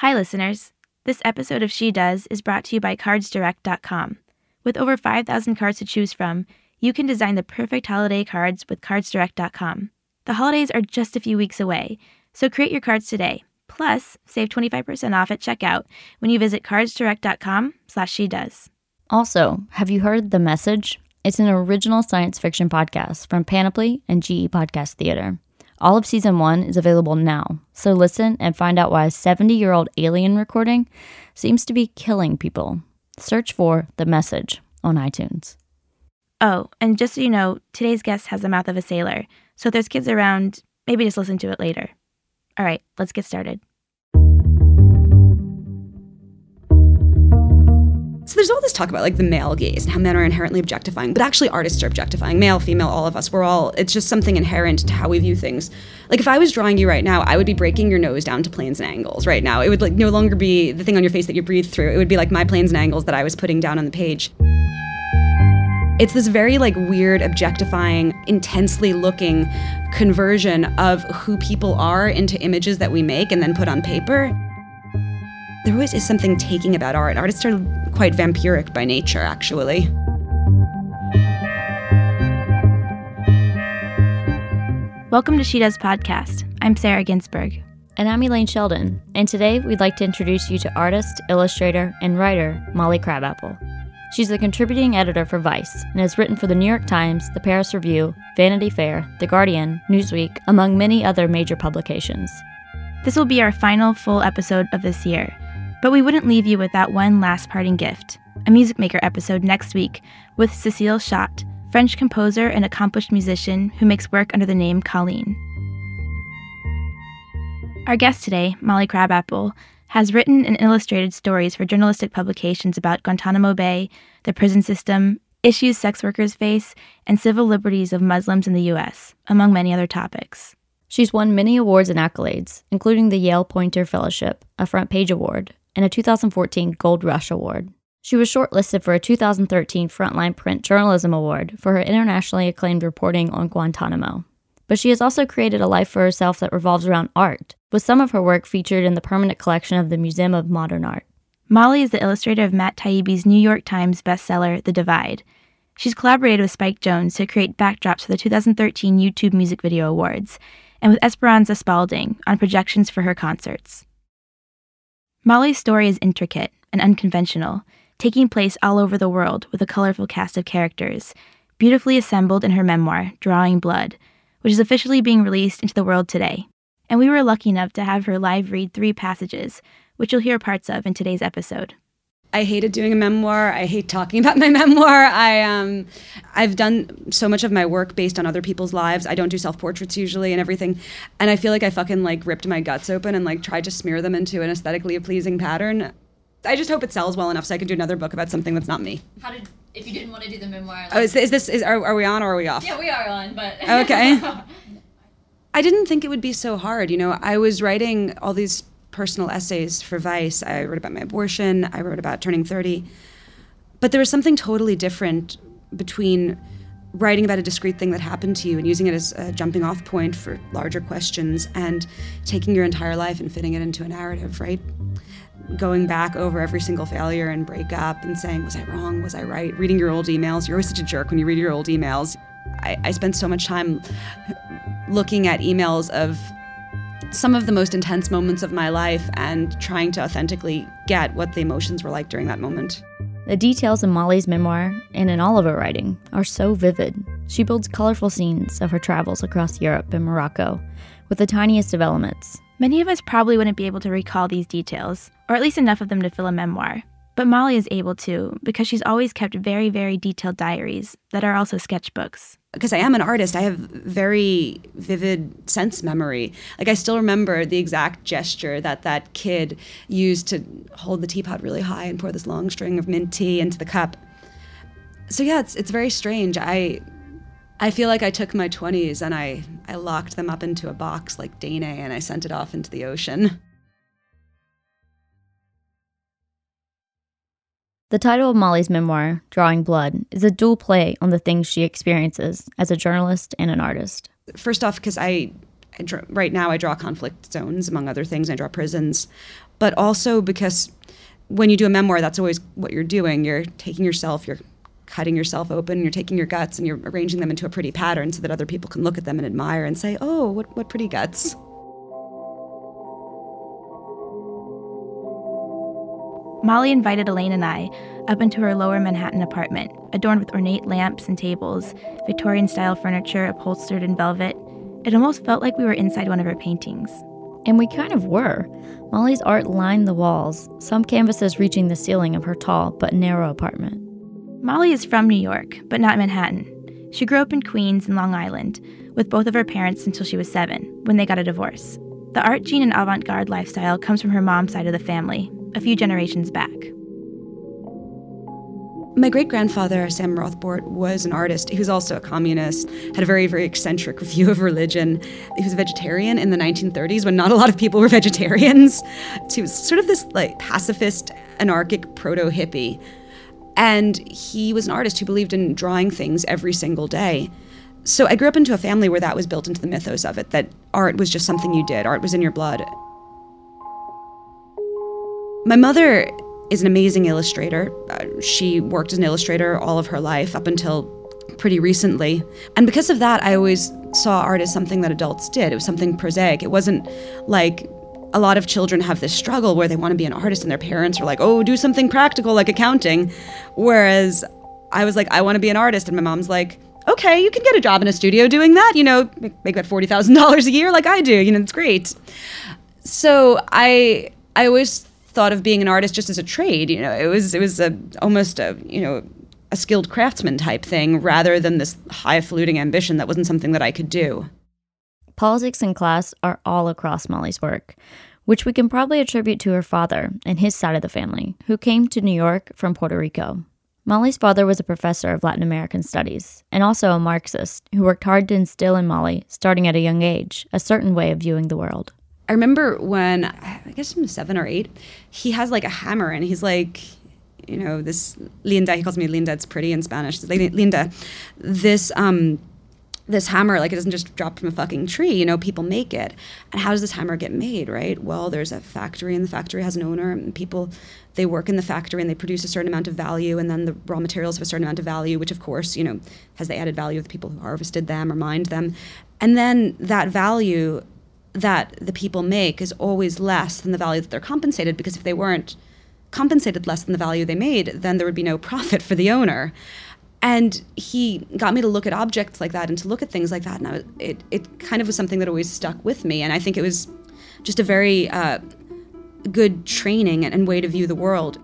Hi, listeners. This episode of She Does is brought to you by CardsDirect.com. With over 5,000 cards to choose from, you can design the perfect holiday cards with CardsDirect.com. The holidays are just a few weeks away, so create your cards today. Plus, save 25% off at checkout when you visit cardsdirect.com slash she does. Also, have you heard The Message? It's an original science fiction podcast from Panoply and GE Podcast Theater. All of season one is available now, so listen and find out why a 70 year old alien recording seems to be killing people. Search for The Message on iTunes. Oh, and just so you know, today's guest has the mouth of a sailor, so if there's kids around, maybe just listen to it later. All right, let's get started. There's all this talk about like the male gaze and how men are inherently objectifying, but actually artists are objectifying, male, female, all of us. We're all, it's just something inherent to how we view things. Like if I was drawing you right now, I would be breaking your nose down to planes and angles right now. It would like no longer be the thing on your face that you breathe through. It would be like my planes and angles that I was putting down on the page. It's this very like weird, objectifying, intensely looking conversion of who people are into images that we make and then put on paper. There always is something taking about art. Artists are quite vampiric by nature, actually. Welcome to She Does Podcast. I'm Sarah Ginsburg. And I'm Elaine Sheldon, and today we'd like to introduce you to artist, illustrator, and writer Molly Crabapple. She's the contributing editor for Vice and has written for the New York Times, the Paris Review, Vanity Fair, The Guardian, Newsweek, among many other major publications. This will be our final full episode of this year, but we wouldn't leave you without one last parting gift a Music Maker episode next week with Cecile Schott, French composer and accomplished musician who makes work under the name Colleen. Our guest today, Molly Crabapple, has written and illustrated stories for journalistic publications about Guantanamo Bay, the prison system, issues sex workers face, and civil liberties of Muslims in the U.S., among many other topics. She's won many awards and accolades, including the Yale Poynter Fellowship, a Front Page Award, and a 2014 Gold Rush Award. She was shortlisted for a 2013 Frontline Print Journalism Award for her internationally acclaimed reporting on Guantanamo. But she has also created a life for herself that revolves around art, with some of her work featured in the permanent collection of the Museum of Modern Art. Molly is the illustrator of Matt Taibbi's New York Times bestseller, The Divide. She's collaborated with Spike Jonze to create backdrops for the 2013 YouTube Music Video Awards, and with Esperanza Spalding on projections for her concerts. Molly's story is intricate and unconventional, taking place all over the world with a colorful cast of characters, beautifully assembled in her memoir, Drawing Blood, which is officially being released into the world today. And we were lucky enough to have her live read three passages, which you'll hear parts of in today's episode. I hated doing a memoir. I hate talking about my memoir. I um, I've done so much of my work based on other people's lives. I don't do self portraits usually and everything, and I feel like I fucking like ripped my guts open and like tried to smear them into an aesthetically pleasing pattern. I just hope it sells well enough so I can do another book about something that's not me. How did if you didn't want to do the memoir? Like, Oh, is, is this is are, are we on or are we off? yeah, we are on, but Okay. I didn't think it would be so hard. You know, I was writing all these personal essays for Vice. I wrote about my abortion. I wrote about turning 30. But there was something totally different between writing about a discrete thing that happened to you and using it as a jumping off point for larger questions and taking your entire life and fitting it into a narrative, right? Going back over every single failure and breakup and saying, was I wrong? Was I right? Reading your old emails. You're always such a jerk when you read your old emails. I, I spent so much time looking at emails of some of the most intense moments of my life and trying to authentically get what the emotions were like during that moment. The details in Molly's memoir and in all of her writing are so vivid. She builds colorful scenes of her travels across Europe and Morocco with the tiniest of elements. Many of us probably wouldn't be able to recall these details, or at least enough of them to fill a memoir. But Molly is able to because she's always kept very, very detailed diaries that are also sketchbooks. Because I am an artist, I have very vivid sense memory. Like I still remember the exact gesture that that kid used to hold the teapot really high and pour this long string of mint tea into the cup. So yeah, it's it's very strange. I I feel like I took my 20s and I I locked them up into a box like Dana and I sent it off into the ocean. The title of Molly's memoir, Drawing Blood, is a dual play on the things she experiences as a journalist and an artist. First off, because I draw, right now I draw conflict zones, among other things. I draw prisons, but also because when you do a memoir, that's always what you're doing. You're taking yourself, you're cutting yourself open, you're taking your guts and you're arranging them into a pretty pattern so that other people can look at them and admire and say, oh, what, what pretty guts. Molly invited Elaine and I up into her lower Manhattan apartment, adorned with ornate lamps and tables, Victorian style furniture upholstered in velvet. It almost felt like we were inside one of her paintings. And we kind of were. Molly's art lined the walls, some canvases reaching the ceiling of her tall but narrow apartment. Molly is from New York, but not Manhattan. She grew up in Queens and Long Island, with both of her parents until she was seven, when they got a divorce. The art gene and avant garde lifestyle comes from her mom's side of the family, a few generations back. My great grandfather, Sam Rothbart, was an artist. He was also a communist, had a very, very eccentric view of religion. He was a vegetarian in the 1930s when not a lot of people were vegetarians. he was sort of this like pacifist, anarchic proto hippie. And he was an artist who believed in drawing things every single day. So I grew up into a family where that was built into the mythos of it that art was just something you did, art was in your blood. My mother is an amazing illustrator. Uh, she worked as an illustrator all of her life up until pretty recently. And because of that, I always saw art as something that adults did. It was something prosaic. It wasn't like a lot of children have this struggle where they want to be an artist and their parents are like, oh, do something practical like accounting. Whereas I was like, I want to be an artist. And my mom's like, okay, you can get a job in a studio doing that, you know, make about $40,000 a year like I do, you know, it's great. So I, I always thought of being an artist just as a trade. You know, it was it was a almost a you know a skilled craftsman type thing rather than this highfalutin ambition that wasn't something that I could do. Politics and class are all across Molly's work, which we can probably attribute to her father and his side of the family, who came to New York from Puerto Rico. Molly's father was a professor of Latin American studies and also a Marxist who worked hard to instill in Molly, starting at a young age, a certain way of viewing the world. I remember when I guess I'm seven or eight, he has like a hammer and he's like, you know, this Linda. He calls me Linda. It's pretty in Spanish. Linda, this um, this hammer like it doesn't just drop from a fucking tree. You know, people make it. And how does this hammer get made? Right. Well, there's a factory and the factory has an owner and people they work in the factory and they produce a certain amount of value and then the raw materials have a certain amount of value which of course you know has the added value of the people who harvested them or mined them and then that value that the people make is always less than the value that they're compensated because if they weren't compensated less than the value they made, then there would be no profit for the owner. And he got me to look at objects like that and to look at things like that. And was, it, it kind of was something that always stuck with me. And I think it was just a very uh, good training and, and way to view the world.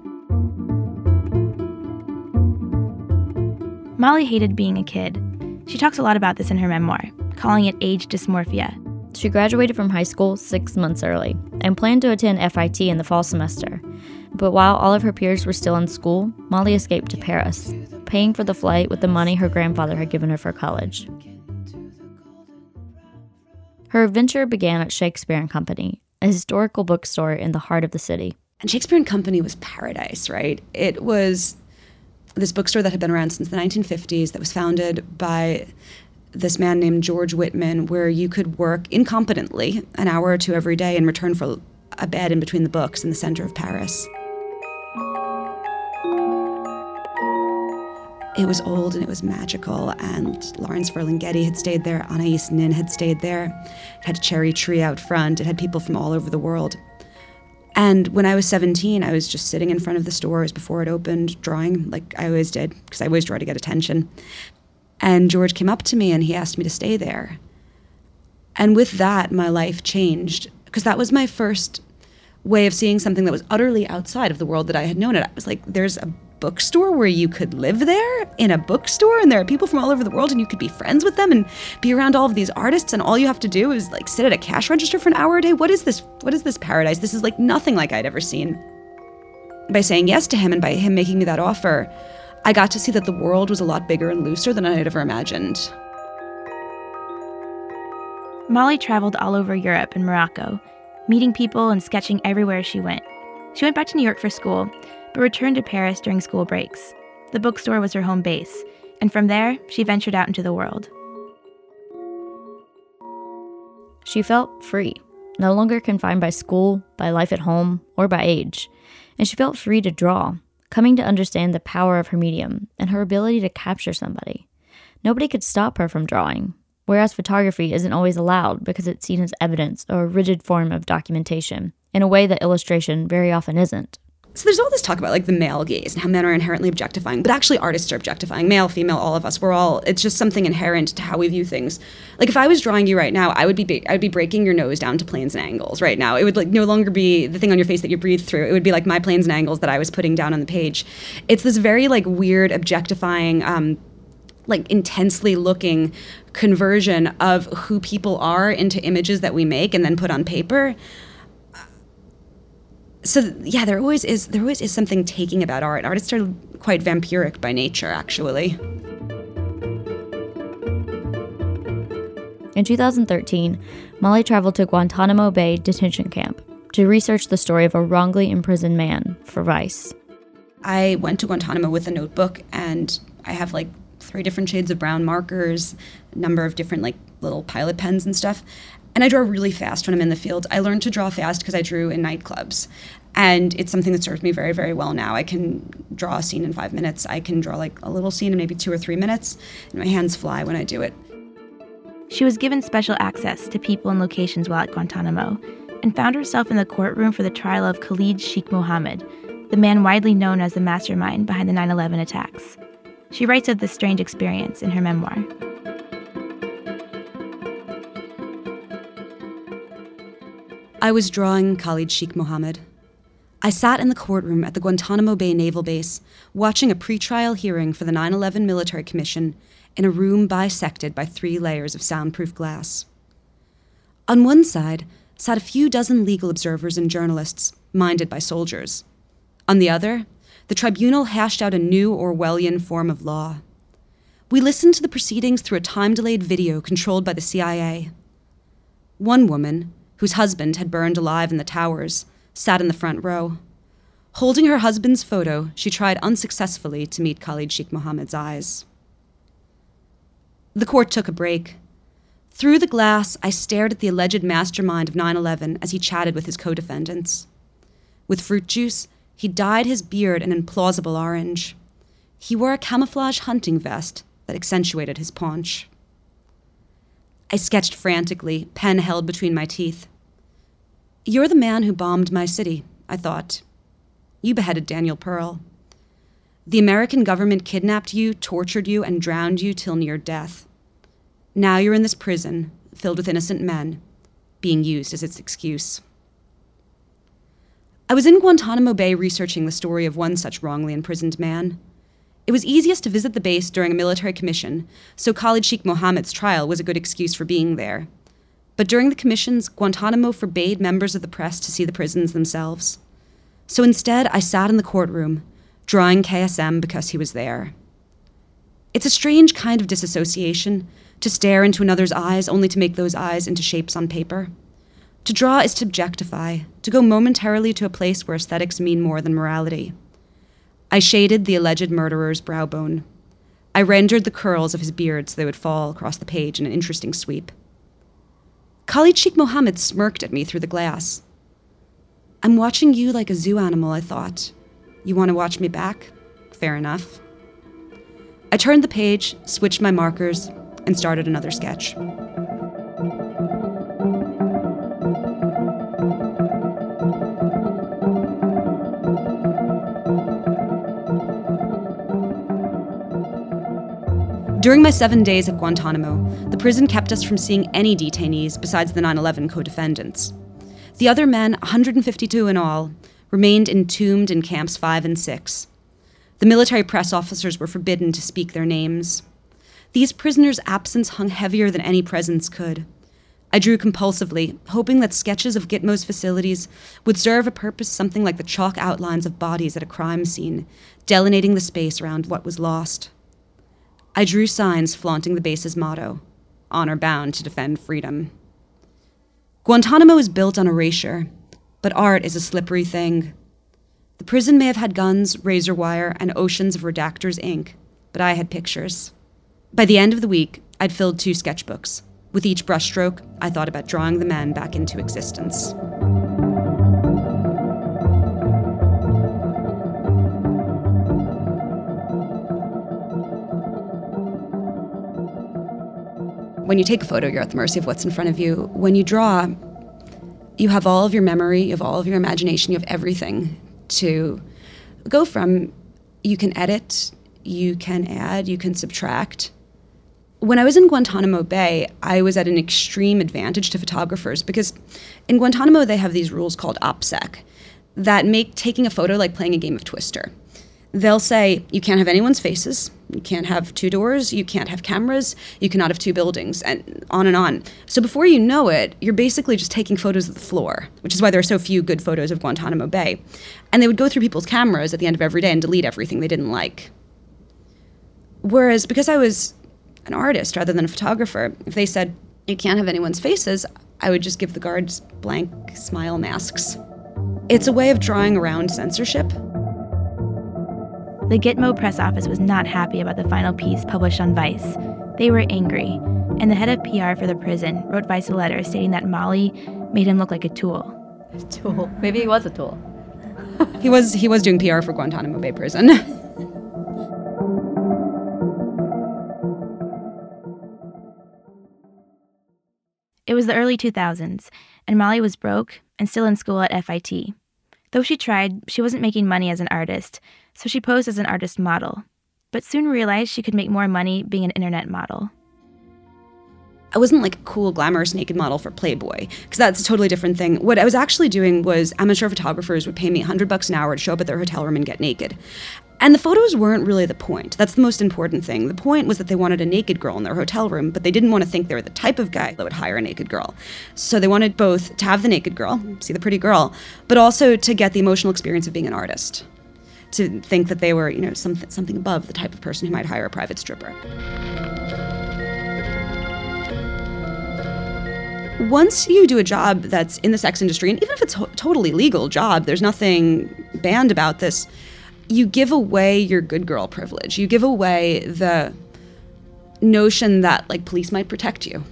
Molly hated being a kid. She talks a lot about this in her memoir, calling it age dysmorphia. She graduated from high school six months early and planned to attend FIT in the fall semester. But while all of her peers were still in school, Molly escaped to Paris, paying for the flight with the money her grandfather had given her for college. Her adventure began at Shakespeare and Company, a historical bookstore in the heart of the city. And Shakespeare and Company was paradise, right? It was this bookstore that had been around since the 1950s that was founded by this man named George Whitman, where you could work incompetently an hour or two every day in return for a bed in between the books in the center of Paris. It was old and it was magical, and Lawrence Ferlinghetti had stayed there, Anais Nin had stayed there. It had a cherry tree out front, it had people from all over the world. And when I was 17, I was just sitting in front of the stores before it opened, drawing like I always did, because I always draw to get attention. And George came up to me and he asked me to stay there. And with that, my life changed because that was my first way of seeing something that was utterly outside of the world that I had known it. I was like, there's a bookstore where you could live there in a bookstore and there are people from all over the world and you could be friends with them and be around all of these artists and all you have to do is like sit at a cash register for an hour a day. What is this? What is this paradise? This is like nothing like I'd ever seen. By saying yes to him and by him making me that offer, I got to see that the world was a lot bigger and looser than I had ever imagined. Molly traveled all over Europe and Morocco, meeting people and sketching everywhere she went. She went back to New York for school, but returned to Paris during school breaks. The bookstore was her home base, and from there, she ventured out into the world. She felt free, no longer confined by school, by life at home, or by age. And she felt free to draw, coming to understand the power of her medium and her ability to capture somebody. Nobody could stop her from drawing, whereas photography isn't always allowed because it's seen as evidence or a rigid form of documentation, in a way that illustration very often isn't. So there's all this talk about like the male gaze and how men are inherently objectifying, but actually artists are objectifying, male, female, all of us. We're all. It's just something inherent to how we view things. Like if I was drawing you right now, I would be I would be breaking your nose down to planes and angles right now. It would like no longer be the thing on your face that you breathe through. It would be like my planes and angles that I was putting down on the page. It's this very like weird objectifying. Um, like intensely looking conversion of who people are into images that we make and then put on paper so yeah there always is there always is something taking about art. Artists are quite vampiric by nature actually. In 2013 molly traveled to guantanamo bay detention camp to research the story of a wrongly imprisoned man for vice. I went to guantanamo with a notebook and i have like three different shades of brown markers a number of different like little pilot pens and stuff and I draw really fast when I'm in the field. I learned to draw fast because I drew in nightclubs. And it's something that serves me very, very well now. I can draw a scene in five minutes. I can draw like a little scene in maybe two or three minutes, and my hands fly when I do it. She was given special access to people and locations while at Guantanamo, and found herself in the courtroom for the trial of Khalid Sheikh Mohammed, the man widely known as the mastermind behind the 9 11 attacks. She writes of this strange experience in her memoir. I was drawing Khalid Sheikh Mohammed. I sat in the courtroom at the Guantanamo Bay Naval Base, watching a pretrial hearing for the 9 11 Military Commission in a room bisected by three layers of soundproof glass. On one side sat a few dozen legal observers and journalists, minded by soldiers. On the other, the tribunal hashed out a new Orwellian form of law. We listened to the proceedings through a time delayed video controlled by the CIA. One woman, whose husband had burned alive in the towers, sat in the front row. Holding her husband's photo, she tried unsuccessfully to meet Khalid Sheikh Mohammed's eyes. The court took a break. Through the glass, I stared at the alleged mastermind of 9 11 as he chatted with his co defendants. With fruit juice, he dyed his beard an implausible orange. He wore a camouflage hunting vest that accentuated his paunch. I sketched frantically, pen held between my teeth. You're the man who bombed my city, I thought. You beheaded Daniel Pearl. The American government kidnapped you, tortured you, and drowned you till near death. Now you're in this prison, filled with innocent men, being used as its excuse. I was in Guantanamo Bay researching the story of one such wrongly imprisoned man. It was easiest to visit the base during a military commission, so Khalid Sheikh Mohammed's trial was a good excuse for being there. But during the commissions, Guantanamo forbade members of the press to see the prisons themselves. So instead, I sat in the courtroom, drawing KSM because he was there. It's a strange kind of disassociation to stare into another's eyes only to make those eyes into shapes on paper. To draw is to objectify, to go momentarily to a place where aesthetics mean more than morality. I shaded the alleged murderer's brow bone. I rendered the curls of his beard so they would fall across the page in an interesting sweep. Khalid Sheikh Mohammed smirked at me through the glass. I'm watching you like a zoo animal, I thought. You want to watch me back? Fair enough. I turned the page, switched my markers, and started another sketch. During my seven days at Guantanamo, the prison kept us from seeing any detainees besides the 9 11 co defendants. The other men, 152 in all, remained entombed in camps 5 and 6. The military press officers were forbidden to speak their names. These prisoners' absence hung heavier than any presence could. I drew compulsively, hoping that sketches of Gitmo's facilities would serve a purpose something like the chalk outlines of bodies at a crime scene, delineating the space around what was lost. I drew signs flaunting the base's motto honor bound to defend freedom. Guantanamo is built on erasure, but art is a slippery thing. The prison may have had guns, razor wire, and oceans of redactors' ink, but I had pictures. By the end of the week, I'd filled two sketchbooks With each brushstroke, I thought about drawing the man back into existence. When you take a photo, you're at the mercy of what's in front of you. When you draw, you have all of your memory, you have all of your imagination, you have everything to go from. You can edit, you can add, you can subtract. When I was in Guantanamo Bay, I was at an extreme advantage to photographers because in Guantanamo they have these rules called OPSEC that make taking a photo like playing a game of Twister they'll say you can't have anyone's faces, you can't have two doors, you can't have cameras, you cannot have two buildings, and on and on. So before you know it, you're basically just taking photos of the floor, which is why there are so few good photos of Guantanamo Bay. And they would go through people's cameras at the end of every day and delete everything they didn't like. Whereas because I was an artist rather than a photographer, if they said you can't have anyone's faces, I would just give the guards blank smile masks. It's a way of drawing around censorship the Gitmo press office was not happy about the final piece published on Vice. They were angry, and the head of PR for the prison wrote Vice a letter stating that Molly made him look like a tool. A tool. Maybe he was a tool. he was he was doing PR for Guantanamo Bay prison. it was the early 2000s, and Molly was broke and still in school at FIT. Though she tried, she wasn't making money as an artist, so she posed as an artist model, but soon realized she could make more money being an internet model. I wasn't like a cool, glamorous naked model for Playboy, because that's a totally different thing. What I was actually doing was amateur photographers would pay me 100 bucks an hour to show up at their hotel room and get naked. And the photos weren't really the point. That's the most important thing. The point was that they wanted a naked girl in their hotel room, but they didn't want to think they were the type of guy that would hire a naked girl. So they wanted both to have the naked girl, see the pretty girl, but also to get the emotional experience of being an artist to think that they were, you know, something, something above the type of person who might hire a private stripper. Once you do a job that's in the sex industry, and even if it's a totally legal job, there's nothing banned about this, you give away your good girl privilege. You give away the notion that like police might protect you,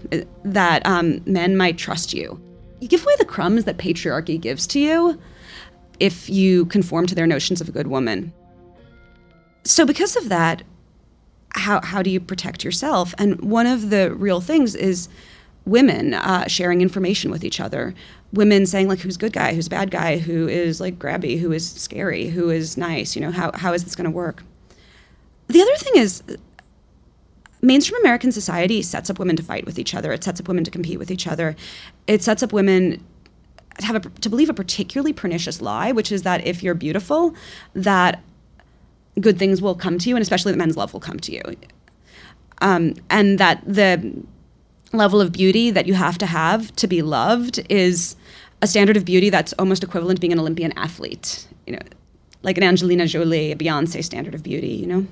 that um, men might trust you. You give away the crumbs that patriarchy gives to you if you conform to their notions of a good woman. So, because of that, how, how do you protect yourself? And one of the real things is women uh, sharing information with each other. Women saying, like, who's good guy, who's bad guy, who is like grabby, who is scary, who is nice, you know, how, how is this going to work? The other thing is, mainstream American society sets up women to fight with each other. It sets up women to compete with each other. It sets up women have a, to believe a particularly pernicious lie, which is that if you're beautiful, that good things will come to you, and especially that men's love will come to you, um, and that the level of beauty that you have to have to be loved is a standard of beauty that's almost equivalent to being an Olympian athlete. You know, like an Angelina Jolie, a Beyonce standard of beauty. You know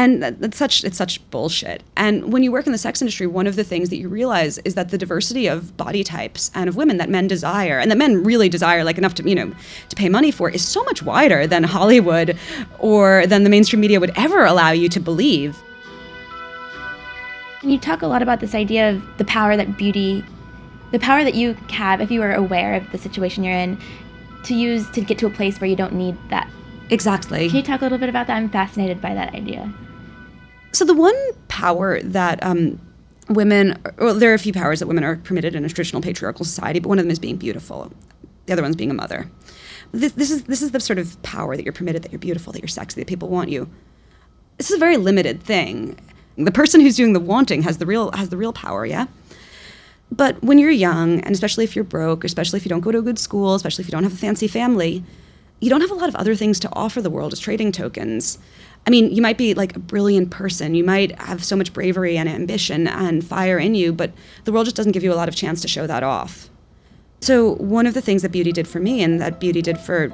and that's such it's such bullshit and when you work in the sex industry one of the things that you realize is that the diversity of body types and of women that men desire and that men really desire like enough to you know to pay money for is so much wider than hollywood or than the mainstream media would ever allow you to believe and you talk a lot about this idea of the power that beauty the power that you have if you are aware of the situation you're in to use to get to a place where you don't need that Exactly. Can you talk a little bit about that? I'm fascinated by that idea. So the one power that um, women, well, there are a few powers that women are permitted in a traditional patriarchal society, but one of them is being beautiful. The other one's being a mother. This, this is this is the sort of power that you're permitted, that you're beautiful, that you're sexy, that people want you. This is a very limited thing. The person who's doing the wanting has the real has the real power, yeah. But when you're young, and especially if you're broke, especially if you don't go to a good school, especially if you don't have a fancy family, you don't have a lot of other things to offer the world as trading tokens. I mean, you might be like a brilliant person. You might have so much bravery and ambition and fire in you, but the world just doesn't give you a lot of chance to show that off. So, one of the things that beauty did for me and that beauty did for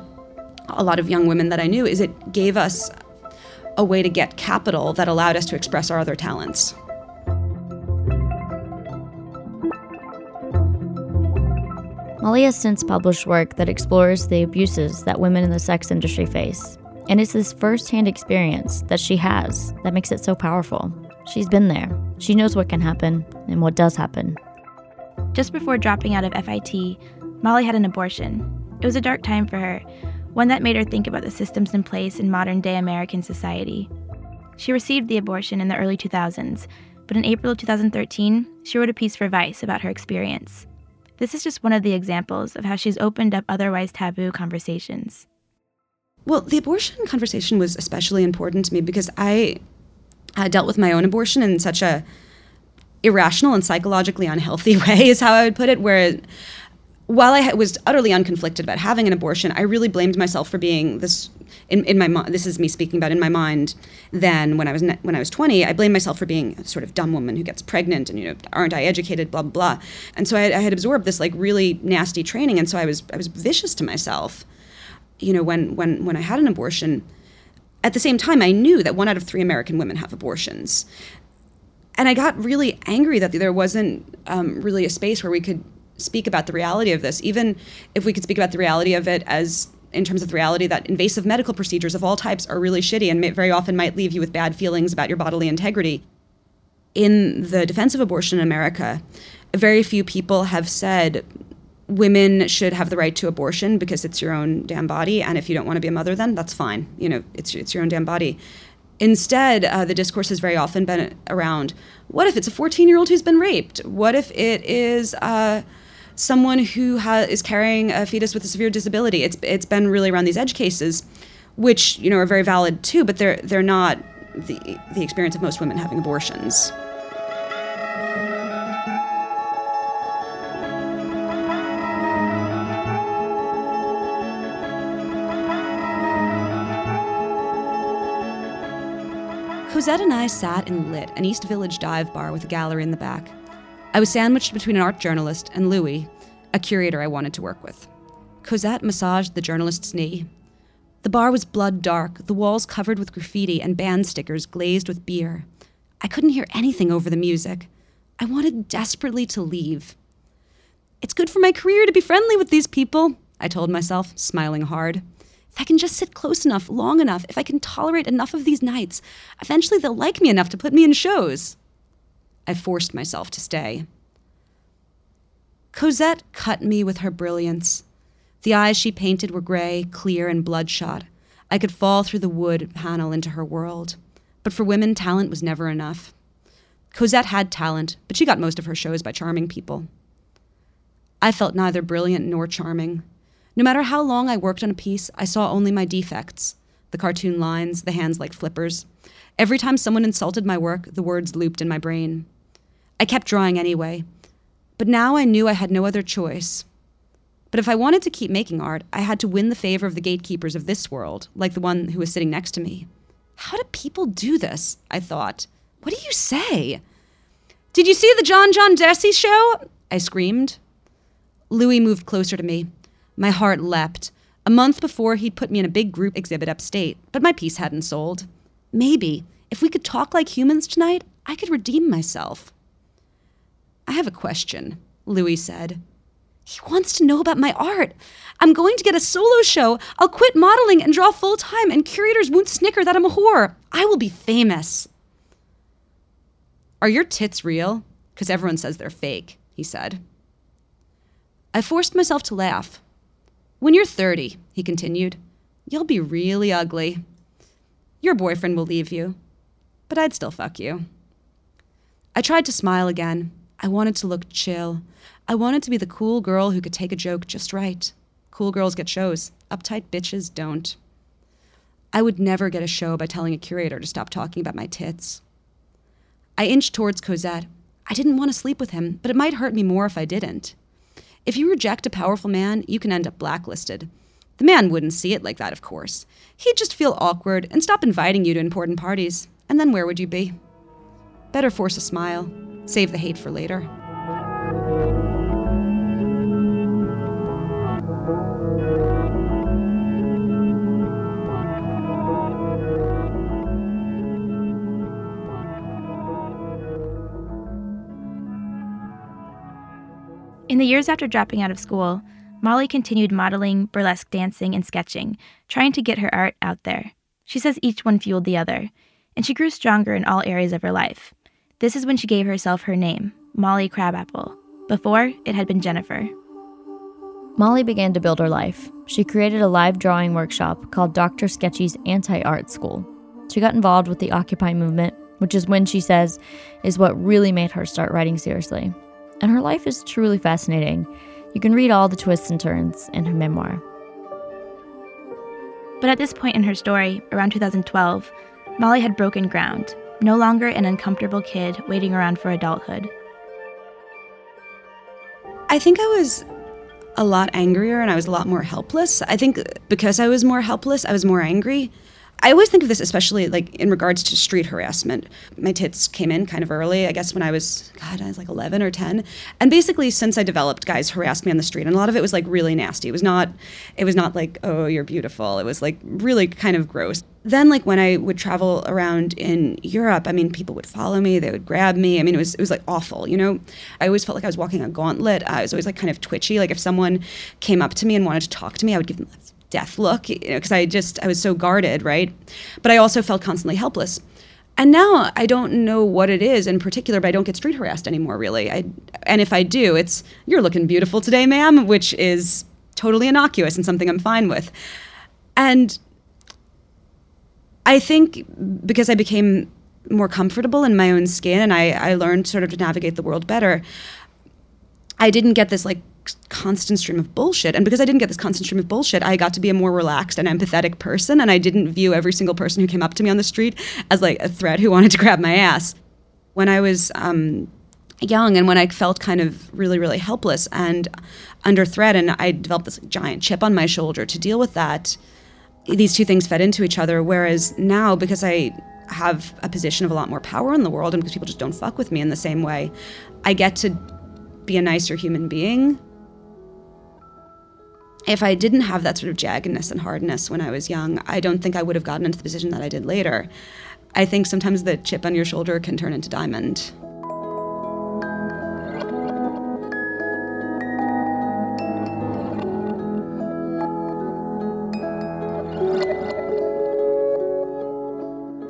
a lot of young women that I knew is it gave us a way to get capital that allowed us to express our other talents. Molly has since published work that explores the abuses that women in the sex industry face. And it's this firsthand experience that she has that makes it so powerful. She's been there. She knows what can happen and what does happen. Just before dropping out of FIT, Molly had an abortion. It was a dark time for her, one that made her think about the systems in place in modern day American society. She received the abortion in the early 2000s, but in April of 2013, she wrote a piece for Vice about her experience. This is just one of the examples of how she's opened up otherwise taboo conversations. Well, the abortion conversation was especially important to me because I dealt with my own abortion in such a irrational and psychologically unhealthy way, is how I would put it. Where while I was utterly unconflicted about having an abortion, I really blamed myself for being this. In, in my this is me speaking about in my mind. Then, when I was when I was twenty, I blamed myself for being a sort of dumb woman who gets pregnant, and you know, aren't I educated? Blah blah. blah. And so I, I had absorbed this like really nasty training, and so I was I was vicious to myself. You know, when when when I had an abortion, at the same time, I knew that one out of three American women have abortions. And I got really angry that there wasn't um, really a space where we could speak about the reality of this, even if we could speak about the reality of it as in terms of the reality that invasive medical procedures of all types are really shitty and may, very often might leave you with bad feelings about your bodily integrity. In the defense of abortion in America, very few people have said women should have the right to abortion because it's your own damn body, and if you don't want to be a mother, then that's fine. You know, it's it's your own damn body. Instead, uh, the discourse has very often been around: what if it's a 14-year-old who's been raped? What if it is uh, someone who ha- is carrying a fetus with a severe disability? It's it's been really around these edge cases, which you know are very valid too, but they're they're not the the experience of most women having abortions. Cosette and I sat in Lit, an East Village dive bar with a gallery in the back. I was sandwiched between an art journalist and Louis, a curator I wanted to work with. Cosette massaged the journalist's knee. The bar was blood dark, the walls covered with graffiti and band stickers glazed with beer. I couldn't hear anything over the music. I wanted desperately to leave. It's good for my career to be friendly with these people, I told myself, smiling hard. If I can just sit close enough, long enough, if I can tolerate enough of these nights, eventually they'll like me enough to put me in shows. I forced myself to stay. Cosette cut me with her brilliance. The eyes she painted were gray, clear, and bloodshot. I could fall through the wood panel into her world. But for women, talent was never enough. Cosette had talent, but she got most of her shows by charming people. I felt neither brilliant nor charming. No matter how long I worked on a piece, I saw only my defects the cartoon lines, the hands like flippers. Every time someone insulted my work, the words looped in my brain. I kept drawing anyway, but now I knew I had no other choice. But if I wanted to keep making art, I had to win the favor of the gatekeepers of this world, like the one who was sitting next to me. How do people do this? I thought. What do you say? Did you see the John John Desi show? I screamed. Louis moved closer to me. My heart leapt. A month before, he'd put me in a big group exhibit upstate, but my piece hadn't sold. Maybe, if we could talk like humans tonight, I could redeem myself. I have a question, Louis said. He wants to know about my art. I'm going to get a solo show. I'll quit modeling and draw full time, and curators won't snicker that I'm a whore. I will be famous. Are your tits real? Because everyone says they're fake, he said. I forced myself to laugh. When you're 30, he continued, you'll be really ugly. Your boyfriend will leave you, but I'd still fuck you. I tried to smile again. I wanted to look chill. I wanted to be the cool girl who could take a joke just right. Cool girls get shows, uptight bitches don't. I would never get a show by telling a curator to stop talking about my tits. I inched towards Cosette. I didn't want to sleep with him, but it might hurt me more if I didn't. If you reject a powerful man, you can end up blacklisted. The man wouldn't see it like that, of course. He'd just feel awkward and stop inviting you to important parties. And then where would you be? Better force a smile. Save the hate for later. In the years after dropping out of school, Molly continued modeling, burlesque dancing, and sketching, trying to get her art out there. She says each one fueled the other, and she grew stronger in all areas of her life. This is when she gave herself her name, Molly Crabapple. Before, it had been Jennifer. Molly began to build her life. She created a live drawing workshop called Dr. Sketchy's Anti Art School. She got involved with the Occupy movement, which is when she says is what really made her start writing seriously. And her life is truly fascinating. You can read all the twists and turns in her memoir. But at this point in her story, around 2012, Molly had broken ground, no longer an uncomfortable kid waiting around for adulthood. I think I was a lot angrier and I was a lot more helpless. I think because I was more helpless, I was more angry. I always think of this, especially like in regards to street harassment. My tits came in kind of early, I guess, when I was, God, I was like 11 or 10. And basically, since I developed, guys harassed me on the street, and a lot of it was like really nasty. It was not, it was not like, oh, you're beautiful. It was like really kind of gross. Then, like when I would travel around in Europe, I mean, people would follow me, they would grab me. I mean, it was it was like awful, you know. I always felt like I was walking a gauntlet. I was always like kind of twitchy. Like if someone came up to me and wanted to talk to me, I would give them death look, you know, because I just I was so guarded, right? But I also felt constantly helpless. And now I don't know what it is in particular, but I don't get street harassed anymore, really. I, and if I do, it's "You're looking beautiful today, ma'am," which is totally innocuous and something I'm fine with. And I think because I became more comfortable in my own skin and I, I learned sort of to navigate the world better, I didn't get this like constant stream of bullshit. And because I didn't get this constant stream of bullshit, I got to be a more relaxed and empathetic person. And I didn't view every single person who came up to me on the street as like a threat who wanted to grab my ass. When I was um, young and when I felt kind of really, really helpless and under threat, and I developed this giant chip on my shoulder to deal with that, these two things fed into each other. Whereas now, because I have a position of a lot more power in the world and because people just don't fuck with me in the same way, I get to be a nicer human being if I didn't have that sort of jaggedness and hardness when I was young, I don't think I would have gotten into the position that I did later. I think sometimes the chip on your shoulder can turn into diamond.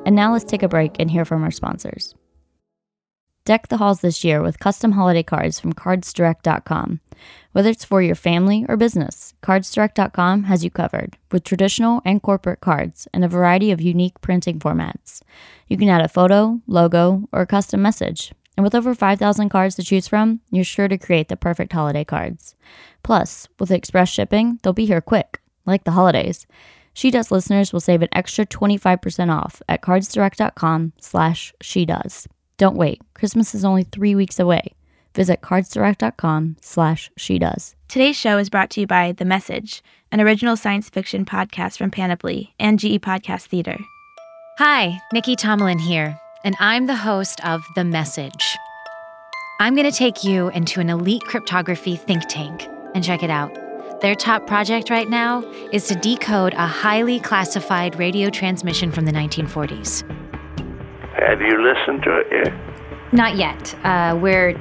And now let's take a break and hear from our sponsors. Deck the halls this year with custom holiday cards from cardsdirect.com. Whether it's for your family or business, cardsdirect.com has you covered with traditional and corporate cards and a variety of unique printing formats. You can add a photo, logo, or a custom message. And with over 5,000 cards to choose from, you're sure to create the perfect holiday cards. Plus, with express shipping, they'll be here quick, like the holidays. She Does listeners will save an extra 25% off at cardsdirect.com slash she does. Don't wait. Christmas is only three weeks away. Visit cardsdirect.com slash she does. Today's show is brought to you by The Message, an original science fiction podcast from Panoply and GE Podcast Theater. Hi, Nicky Tomalin here, and I'm the host of The Message. I'm going to take you into an elite cryptography think tank and check it out. Their top project right now is to decode a highly classified radio transmission from the 1940s. Have you listened to it yet? Not yet. Uh, we're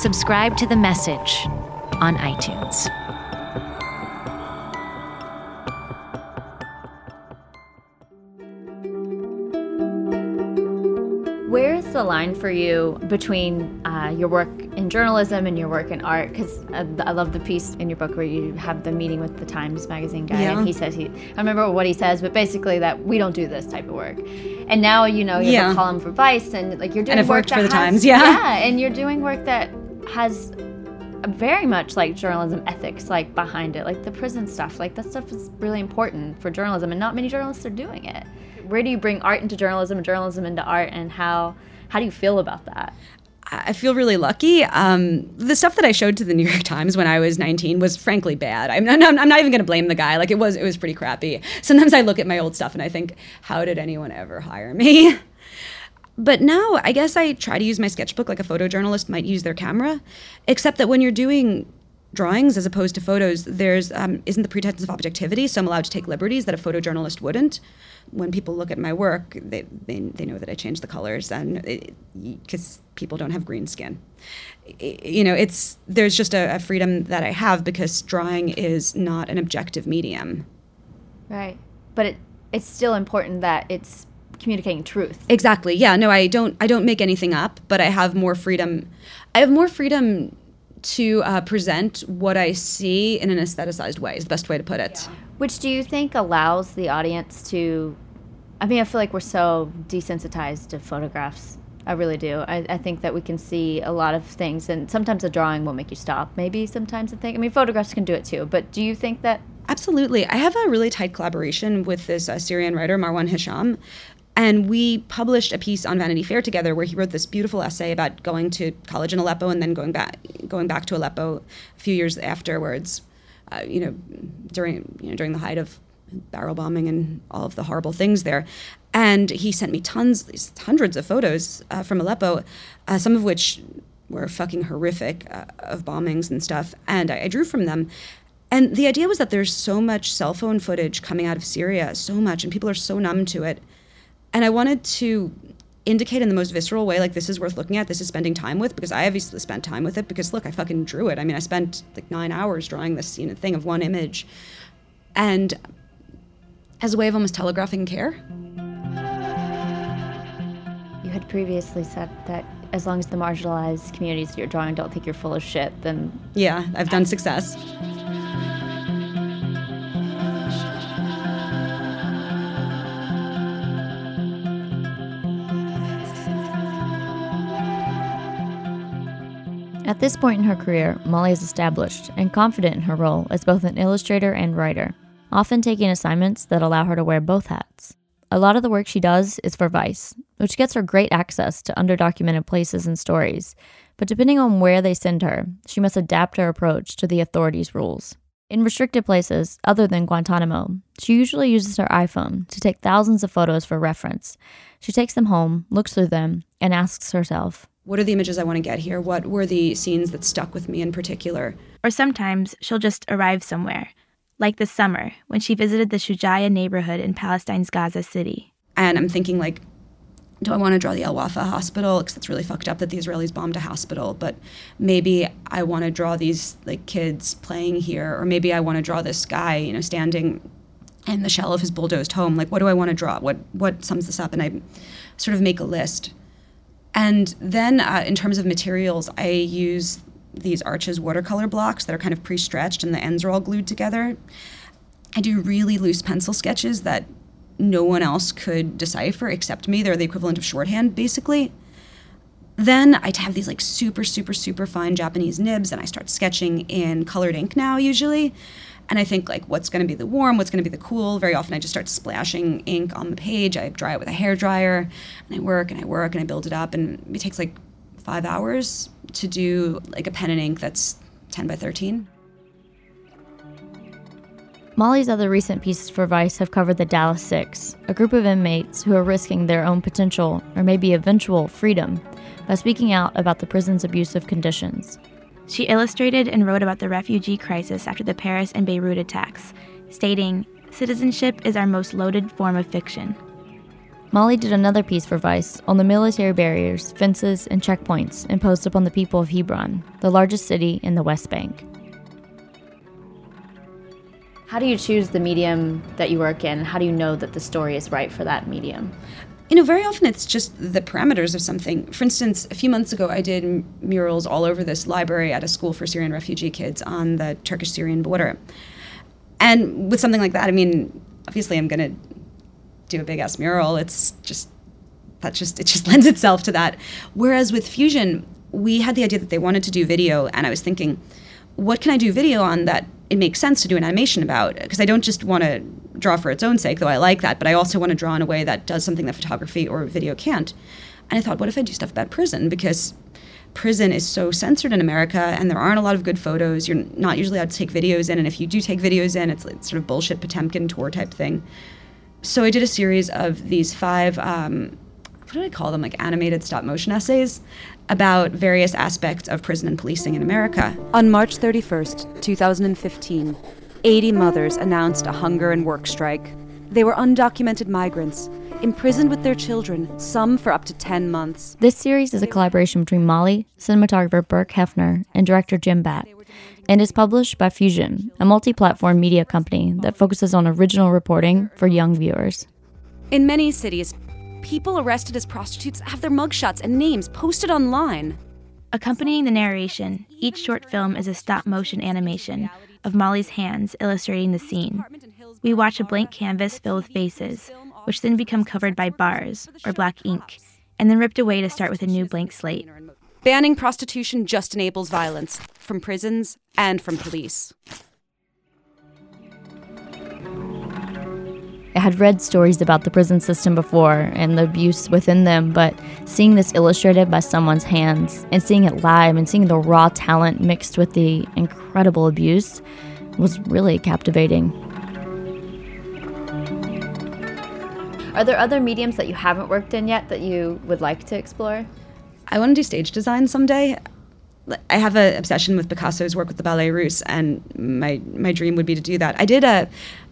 Subscribe to The Message on iTunes. Where's the line for you between uh, your work in journalism and your work in art? Because uh, I love the piece in your book where you have the meeting with the Times Magazine guy, Yeah. and he says he I remember what he says, but basically that we don't do this type of work. And now you know you have Yeah. a column for Vice, and like you're doing I've work worked that for the has- Times, yeah. yeah, and you're doing work that has very much like journalism ethics like behind it like the prison stuff like that stuff is really important for journalism and not many journalists are doing it where do you bring art into journalism and journalism into art and how how do you feel about that I feel really lucky. Um, the stuff that I showed to the New York Times when I was 19 was frankly bad. I'm not, I'm not even going to blame the guy. Like it was, it was pretty crappy. Sometimes I look at my old stuff and I think, how did anyone ever hire me? But now I guess I try to use my sketchbook like a photojournalist might use their camera, except that when you're doing drawings as opposed to photos, there's um, isn't the pretense of objectivity, so I'm allowed to take liberties that a photojournalist wouldn't. When people look at my work, they, they, they know that I change the colors, and because people don't have green skin, you know, it's there's just a, a freedom that I have because drawing is not an objective medium. Right, but it it's still important that it's communicating truth. Exactly. Yeah. No, I don't. I don't make anything up, but I have more freedom. I have more freedom to uh, present what I see in an aestheticized way. Is the best way to put it. Yeah. Which do you think allows the audience to? I mean, I feel like we're so desensitized to photographs. I really do. I, I think that we can see a lot of things, and sometimes a drawing will make you stop. Maybe sometimes a thing. I mean, photographs can do it too. But do you think that Absolutely. I have a really tight collaboration with this uh, Syrian writer, Marwan Hisham. And we published a piece on Vanity Fair together where he wrote this beautiful essay about going to college in Aleppo and then going back going back to Aleppo a few years afterwards. Uh, you know, during you know during the height of barrel bombing and all of the horrible things there. And he sent me tons, hundreds of photos uh, from Aleppo, uh, some of which were fucking horrific uh, of bombings and stuff. And I, I drew from them. And the idea was that there's so much cell phone footage coming out of Syria, so much, and people are so numb to it and I wanted to indicate in the most visceral way, like this is worth looking at, this is spending time with, because I obviously spent time with it because look, I fucking drew it. I mean, I spent like nine hours drawing this you know, thing of one image. And as a way of almost telegraphing care. You had previously said that as long as the marginalized communities you're drawing don't think you're full of shit, then. Yeah, I've done success. At this point in her career, Molly is established and confident in her role as both an illustrator and writer, often taking assignments that allow her to wear both hats. A lot of the work she does is for Vice, which gets her great access to underdocumented places and stories, but depending on where they send her, she must adapt her approach to the authorities' rules. In restricted places, other than Guantanamo, she usually uses her iPhone to take thousands of photos for reference. She takes them home, looks through them, and asks herself, what are the images I want to get here? What were the scenes that stuck with me in particular? Or sometimes she'll just arrive somewhere, like this summer when she visited the Shujaya neighborhood in Palestine's Gaza City. And I'm thinking, like, do I want to draw the Al Wafa hospital? Because it's really fucked up that the Israelis bombed a hospital. But maybe I want to draw these like kids playing here, or maybe I want to draw this guy, you know, standing in the shell of his bulldozed home. Like, what do I want to draw? What what sums this up? And I sort of make a list. And then uh, in terms of materials, I use these Arches watercolor blocks that are kind of pre-stretched and the ends are all glued together. I do really loose pencil sketches that no one else could decipher except me. They're the equivalent of shorthand, basically. Then I have these like super, super, super fine Japanese nibs, and I start sketching in colored ink now, usually and I think like what's going to be the warm, what's going to be the cool. Very often I just start splashing ink on the page. I dry it with a hair dryer, and I work and I work and I build it up, and it takes like five hours to do like a pen and ink that's 10 by 13. Molly's other recent pieces for Vice have covered the Dallas Six, a group of inmates who are risking their own potential or maybe eventual freedom by speaking out about the prison's abusive conditions. She illustrated and wrote about the refugee crisis after the Paris and Beirut attacks, stating, Citizenship is our most loaded form of fiction. Molly did another piece for Vice on the military barriers, fences, and checkpoints imposed upon the people of Hebron, the largest city in the West Bank. How do you choose the medium that you work in? How do you know that the story is right for that medium? You know, very often it's just the parameters of something. For instance, a few months ago, I did murals all over this library at a school for Syrian refugee kids on the Turkish Syrian border. And with something like that, I mean, obviously, I'm going to do a big ass mural. It's just, that just, it just lends itself to that. Whereas with Fusion, we had the idea that they wanted to do video, and I was thinking, what can I do video on that it makes sense to do an animation about? Because I don't just want to draw for its own sake, though I like that, but I also want to draw in a way that does something that photography or video can't. And I thought, what if I do stuff about prison? Because prison is so censored in America and there aren't a lot of good photos. You're not usually allowed to take videos in, and if you do take videos in, it's, it's sort of bullshit Potemkin tour type thing. So I did a series of these five um, what do I call them? Like animated stop motion essays about various aspects of prison and policing in America. On March 31st, 2015, 80 mothers announced a hunger and work strike. They were undocumented migrants, imprisoned with their children, some for up to 10 months. This series is a collaboration between Molly, cinematographer Burke Hefner, and director Jim Batt, and is published by Fusion, a multi platform media company that focuses on original reporting for young viewers. In many cities, people arrested as prostitutes have their mugshots and names posted online. Accompanying the narration, each short film is a stop motion animation of Molly's hands illustrating the scene. We watch a blank canvas filled with faces, which then become covered by bars or black ink, and then ripped away to start with a new blank slate. Banning prostitution just enables violence from prisons and from police. I had read stories about the prison system before and the abuse within them, but seeing this illustrated by someone's hands and seeing it live and seeing the raw talent mixed with the incredible abuse was really captivating. Are there other mediums that you haven't worked in yet that you would like to explore? I want to do stage design someday. I have an obsession with Picasso's work with the Ballet Russe, and my my dream would be to do that. I did a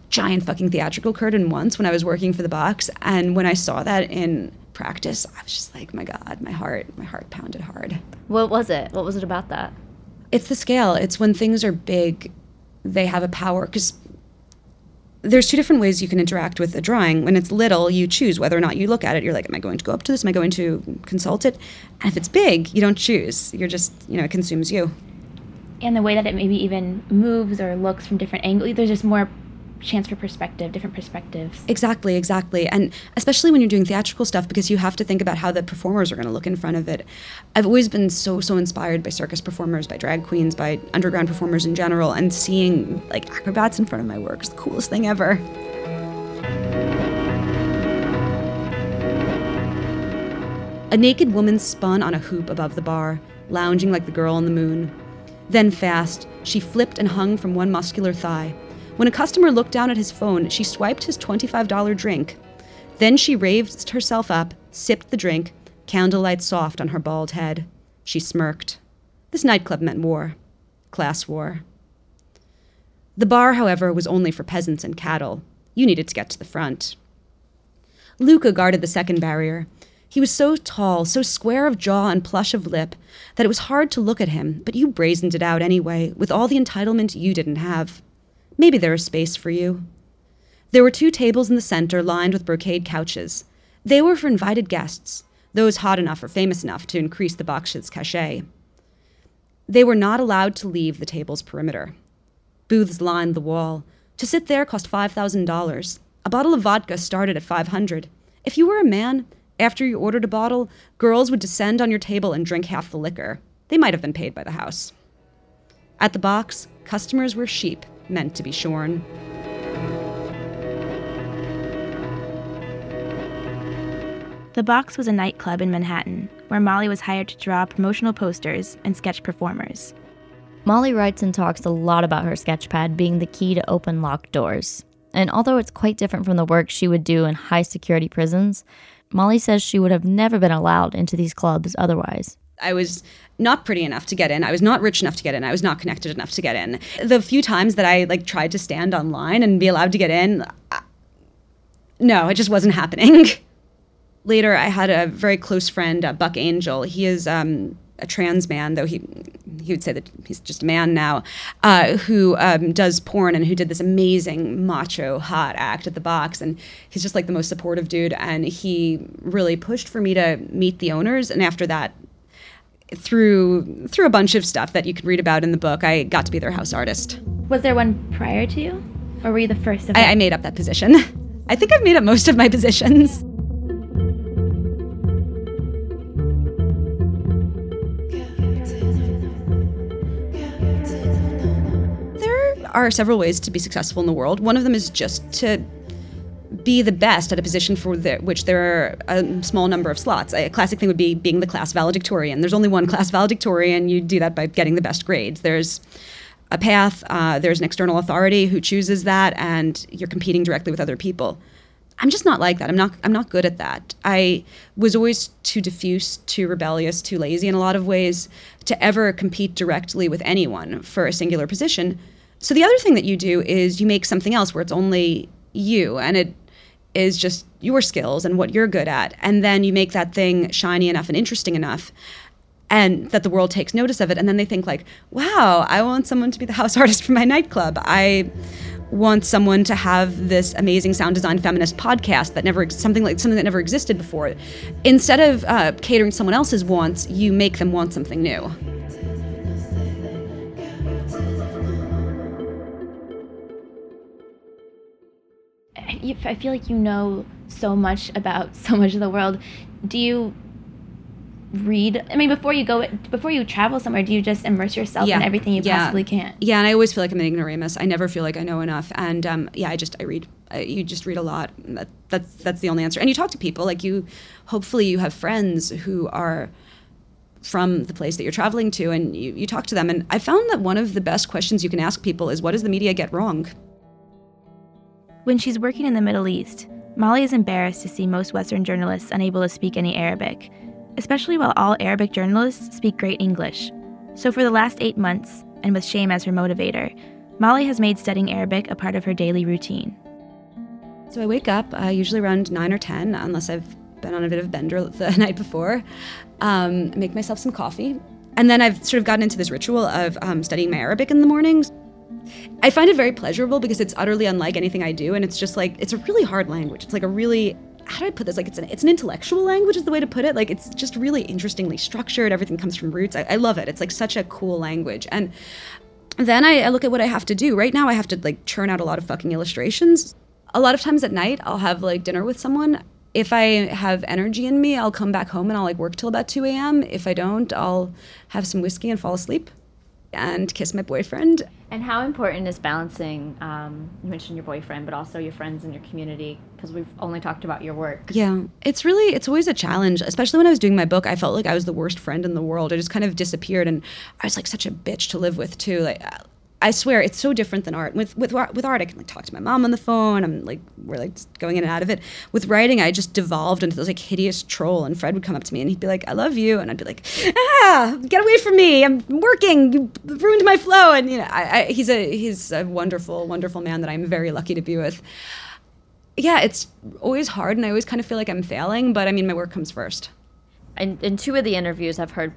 giant fucking theatrical curtain once when I was working for the box, and when I saw that in practice, I was just like, my God, my heart, my heart pounded hard. What was it? What was it about that? It's the scale. It's when things are big, they have a power because there's two different ways you can interact with a drawing. When it's little, you choose whether or not you look at it. You're like, am I going to go up to this? Am I going to consult it? And if it's big, you don't choose. You're just, you know, it consumes you. And the way that it maybe even moves or looks from different angles, there's just more chance for perspective, different perspectives. Exactly, exactly. And especially when you're doing theatrical stuff because you have to think about how the performers are going to look in front of it. I've always been so so inspired by circus performers, by drag queens, by underground performers in general and seeing like acrobats in front of my work is the coolest thing ever. A naked woman spun on a hoop above the bar, lounging like the girl on the moon. Then fast, she flipped and hung from one muscular thigh. When a customer looked down at his phone, she swiped his $25 drink. Then she raised herself up, sipped the drink, candlelight soft on her bald head. She smirked. This nightclub meant war. Class war. The bar, however, was only for peasants and cattle. You needed to get to the front. Luca guarded the second barrier. He was so tall, so square of jaw and plush of lip, that it was hard to look at him, but you brazened it out anyway, with all the entitlement you didn't have. Maybe there is space for you. There were two tables in the center lined with brocade couches. They were for invited guests, those hot enough or famous enough to increase the box's cachet. They were not allowed to leave the table's perimeter. Booths lined the wall. To sit there cost $5,000. A bottle of vodka started at 500. If you were a man, after you ordered a bottle, girls would descend on your table and drink half the liquor. They might have been paid by the house. At the box, customers were sheep meant to be shorn. The Box was a nightclub in Manhattan where Molly was hired to draw promotional posters and sketch performers. Molly writes and talks a lot about her sketchpad being the key to open locked doors. And although it's quite different from the work she would do in high security prisons, Molly says she would have never been allowed into these clubs otherwise. I was not pretty enough to get in. I was not rich enough to get in. I was not connected enough to get in. The few times that I like tried to stand online and be allowed to get in, I, no, it just wasn't happening. Later, I had a very close friend, uh, Buck Angel. He is um, a trans man, though he he would say that he's just a man now, uh, who um, does porn and who did this amazing macho hot act at the box, and he's just like the most supportive dude. And he really pushed for me to meet the owners, and after that, through through a bunch of stuff that you can read about in the book, I got to be their house artist. Was there one prior to you, or were you the first? Of I, I made up that position. I think I've made up most of my positions. There are several ways to be successful in the world. One of them is just to be the best at a position for the, which there are a small number of slots. A classic thing would be being the class valedictorian. There's only one class valedictorian. You do that by getting the best grades. There's a path, uh, there's an external authority who chooses that, and you're competing directly with other people. I'm just not like that. I'm not I'm not good at that. I was always too diffuse, too rebellious, too lazy in a lot of ways to ever compete directly with anyone for a singular position. So the other thing that you do is you make something else where it's only you and it is just your skills and what you're good at. And then you make that thing shiny enough and interesting enough and that the world takes notice of it. And then they think like wow i want someone to be the house artist for my nightclub. I want someone to have this amazing sound design feminist podcast that never something like something that never existed before. Instead of uh, catering someone else's wants you make them want something new I feel like you know so much about so much of the world. Do you read? I mean, before you go, before you travel somewhere, do you just immerse yourself Yeah. in everything you Yeah. possibly can? Yeah, and I always feel like I'm an ignoramus. I never feel like I know enough. And um, yeah, I just I read. I, you just read a lot. That, that's that's the only answer. And you talk to people. Like you, hopefully, you have friends who are from the place that you're traveling to, and you, you talk to them. And I found that one of the best questions you can ask people is, "What does the media get wrong?" When she's working in the Middle East, Molly is embarrassed to see most Western journalists unable to speak any Arabic, especially while all Arabic journalists speak great English. So, for the last eight months, and with shame as her motivator, Molly has made studying Arabic a part of her daily routine. So I wake up uh, usually around nine or ten, unless I've been on a bit of a bender the night before. Um, make myself some coffee, and then I've sort of gotten into this ritual of um, studying my Arabic in the mornings. I find it very pleasurable because it's utterly unlike anything I do, and it's just like it's a really hard language. It's like a really how do I put this? Like it's an it's an intellectual language is the way to put it. Like it's just really interestingly structured. Everything comes from roots. I, I love it. It's like such a cool language, and then I, I look at what I have to do. Right now, I have to like churn out a lot of fucking illustrations. A lot of times at night, I'll have like dinner with someone. If I have energy in me, I'll come back home and I'll like work till about 2 a.m. If I don't, I'll have some whiskey and fall asleep and kiss my boyfriend. And how important is balancing? Um, you mentioned your boyfriend, but also your friends and your community, because we've only talked about your work. Yeah, it's really it's always a challenge, especially when I was doing my book. I felt like I was the worst friend in the world. I just kind of disappeared, and I was like such a bitch to live with too. Like, I swear, it's so different than art. With with with art, I can like talk to my mom on the phone. I'm like we're like going in and out of it. With writing, I just devolved into this like hideous troll. And Fred would come up to me and he'd be like, "I love you," and I'd be like, "Ah, get away from me! I'm working. You ruined my flow." And you know, I, I, he's a he's a wonderful, wonderful man that I'm very lucky to be with yeah, it's always hard, and I always kind of feel like I'm failing. But I mean, my work comes first. in, in two of the interviews I've heard,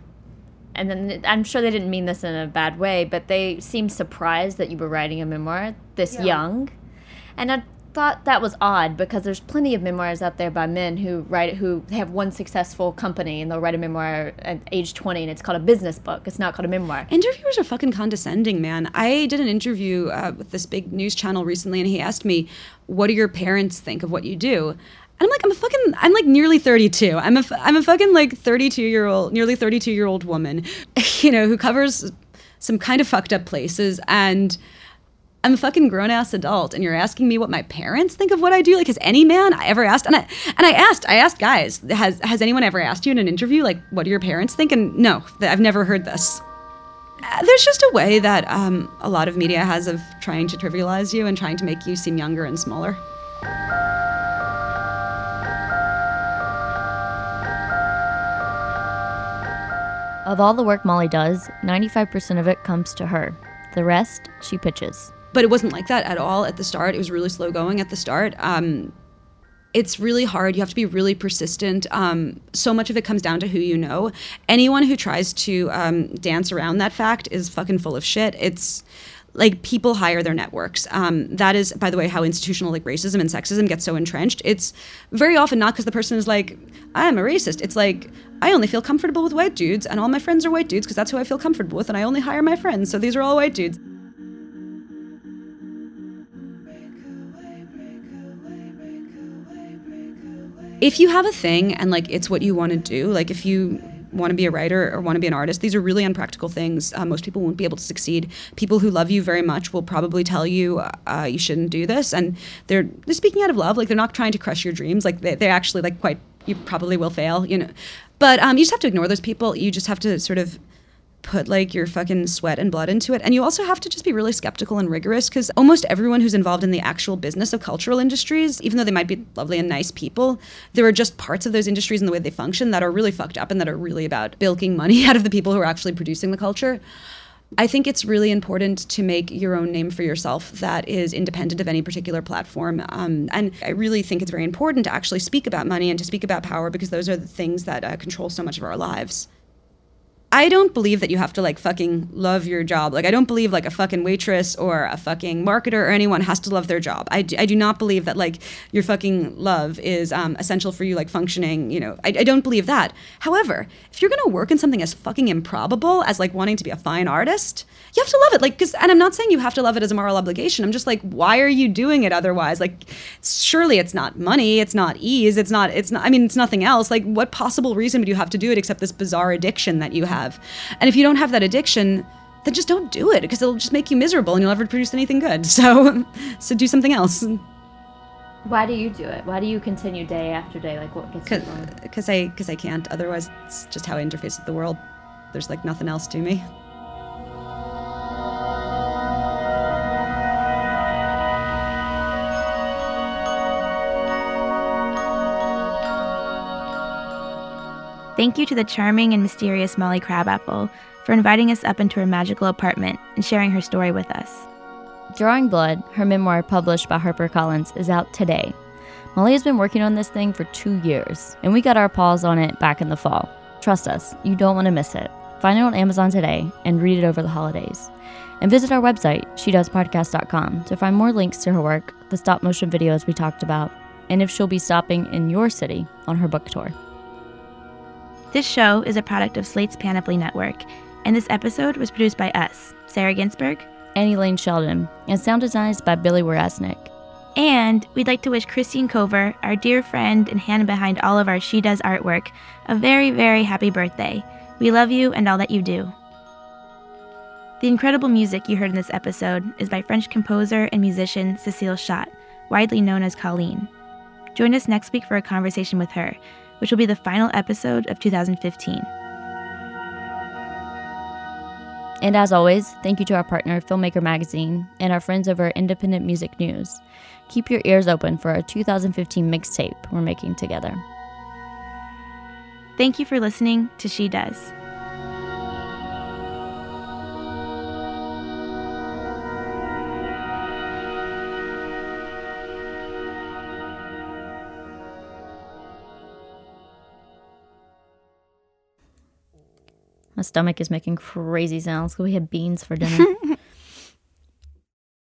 and then I'm sure they didn't mean this in a bad way, but they seemed surprised that you were writing a memoir this young, and I thought that was odd because there's plenty of memoirs out there by men who write who have one successful company and they'll write a memoir at age 20 and it's called a business book. It's not called a memoir. Interviewers are fucking condescending, man. I did an interview uh, with this big news channel recently, and he asked me, "What do your parents think of what you do?" I'm like, I'm a fucking, I'm like nearly 32. I'm a, I'm a fucking like 32 year old, nearly 32 year old woman, you know, who covers some kind of fucked up places and. I'm a fucking grown ass adult, and you're asking me what my parents think of what I do. Like, has any man I ever asked? And I and I asked, I asked guys, has has anyone ever asked you in an interview, like, what do your parents think? And no, I've never heard this. Uh, There's just a way that um, a lot of media has of trying to trivialize you and trying to make you seem younger and smaller. Of all the work Molly does, 95% of it comes to her. The rest, she pitches. but it wasn't like that at all at the start. It was really slow going at the start. Um, it's really hard. You have to be really persistent. Um, so much of it comes down to who you know. Anyone who tries to um, dance around that fact is fucking full of shit. It's like people hire their networks. Um, that is, by the way, how institutional like racism and sexism gets so entrenched. It's very often not because the person is like, I'm a racist. It's like, I only feel comfortable with white dudes, and all my friends are white dudes because that's who I feel comfortable with, and I only hire my friends. So these are all white dudes. if you have a thing and like it's what you want to do, like if you want to be a writer or want to be an artist, these are really unpractical things. Uh, most people won't be able to succeed. People who love you very much will probably tell you uh, you shouldn't do this, and they're they're speaking out of love. Like they're not trying to crush your dreams. Like they, they're actually like quite. You probably will fail, you know. But um, you just have to ignore those people. You just have to sort of put like your fucking sweat and blood into it. And you also have to just be really skeptical and rigorous because almost everyone who's involved in the actual business of cultural industries, even though they might be lovely and nice people, there are just parts of those industries and the way they function that are really fucked up and that are really about bilking money out of the people who are actually producing the culture. I think it's really important to make your own name for yourself that is independent of any particular platform. Um, and I really think it's very important to actually speak about money and to speak about power because those are the things that uh, control so much of our lives. I don't believe that you have to like fucking love your job. Like, I don't believe like a fucking waitress or a fucking marketer or anyone has to love their job. I do, I do not believe that like your fucking love is um, essential for you like functioning. You know, I, I don't believe that. However, if you're gonna work in something as fucking improbable as like wanting to be a fine artist, you have to love it. Like, cause, and I'm not saying you have to love it as a moral obligation. I'm just like, why are you doing it otherwise? Like, surely it's not money, it's not ease, it's not, it's not, I mean, it's nothing else. Like, what possible reason would you have to do it except this bizarre addiction that you have? And if you don't have that addiction, then just don't do it because it'll just make you miserable and you'll never produce anything good. So, so do something else. Why do you do it? Why do you continue day after day? Like, what gets you going? Because I, because I can't. Otherwise, it's just how I interface with the world. There's like nothing else to me. Thank you to the charming and mysterious Molly Crabapple for inviting us up into her magical apartment and sharing her story with us. Drawing Blood, her memoir published by HarperCollins, is out today. Molly has been working on this thing for two years, and we got our paws on it back in the fall. Trust us, you don't want to miss it. Find it on Amazon today and read it over the holidays. And visit our website, shedoespodcast.com, to find more links to her work, the stop motion videos we talked about, and if she'll be stopping in your city on her book tour. This show is a product of Slate's Panoply Network, and this episode was produced by us, Sarah Ginsberg. And Elaine Sheldon, and sound designed by Billy Werasnik. And we'd like to wish Christine Cover, our dear friend and hand behind all of our She Does artwork, a very, very happy birthday. We love you and all that you do. The incredible music you heard in this episode is by French composer and musician Cecile Schott, widely known as Colleen. Join us next week for a conversation with her, which will be the final episode of 2015. And as always, thank you to our partner, Filmmaker Magazine, and our friends over at Independent Music News. Keep your ears open for our 2015 mixtape we're making together. Thank you for listening to She Does. My stomach is making crazy sounds because we had beans for dinner.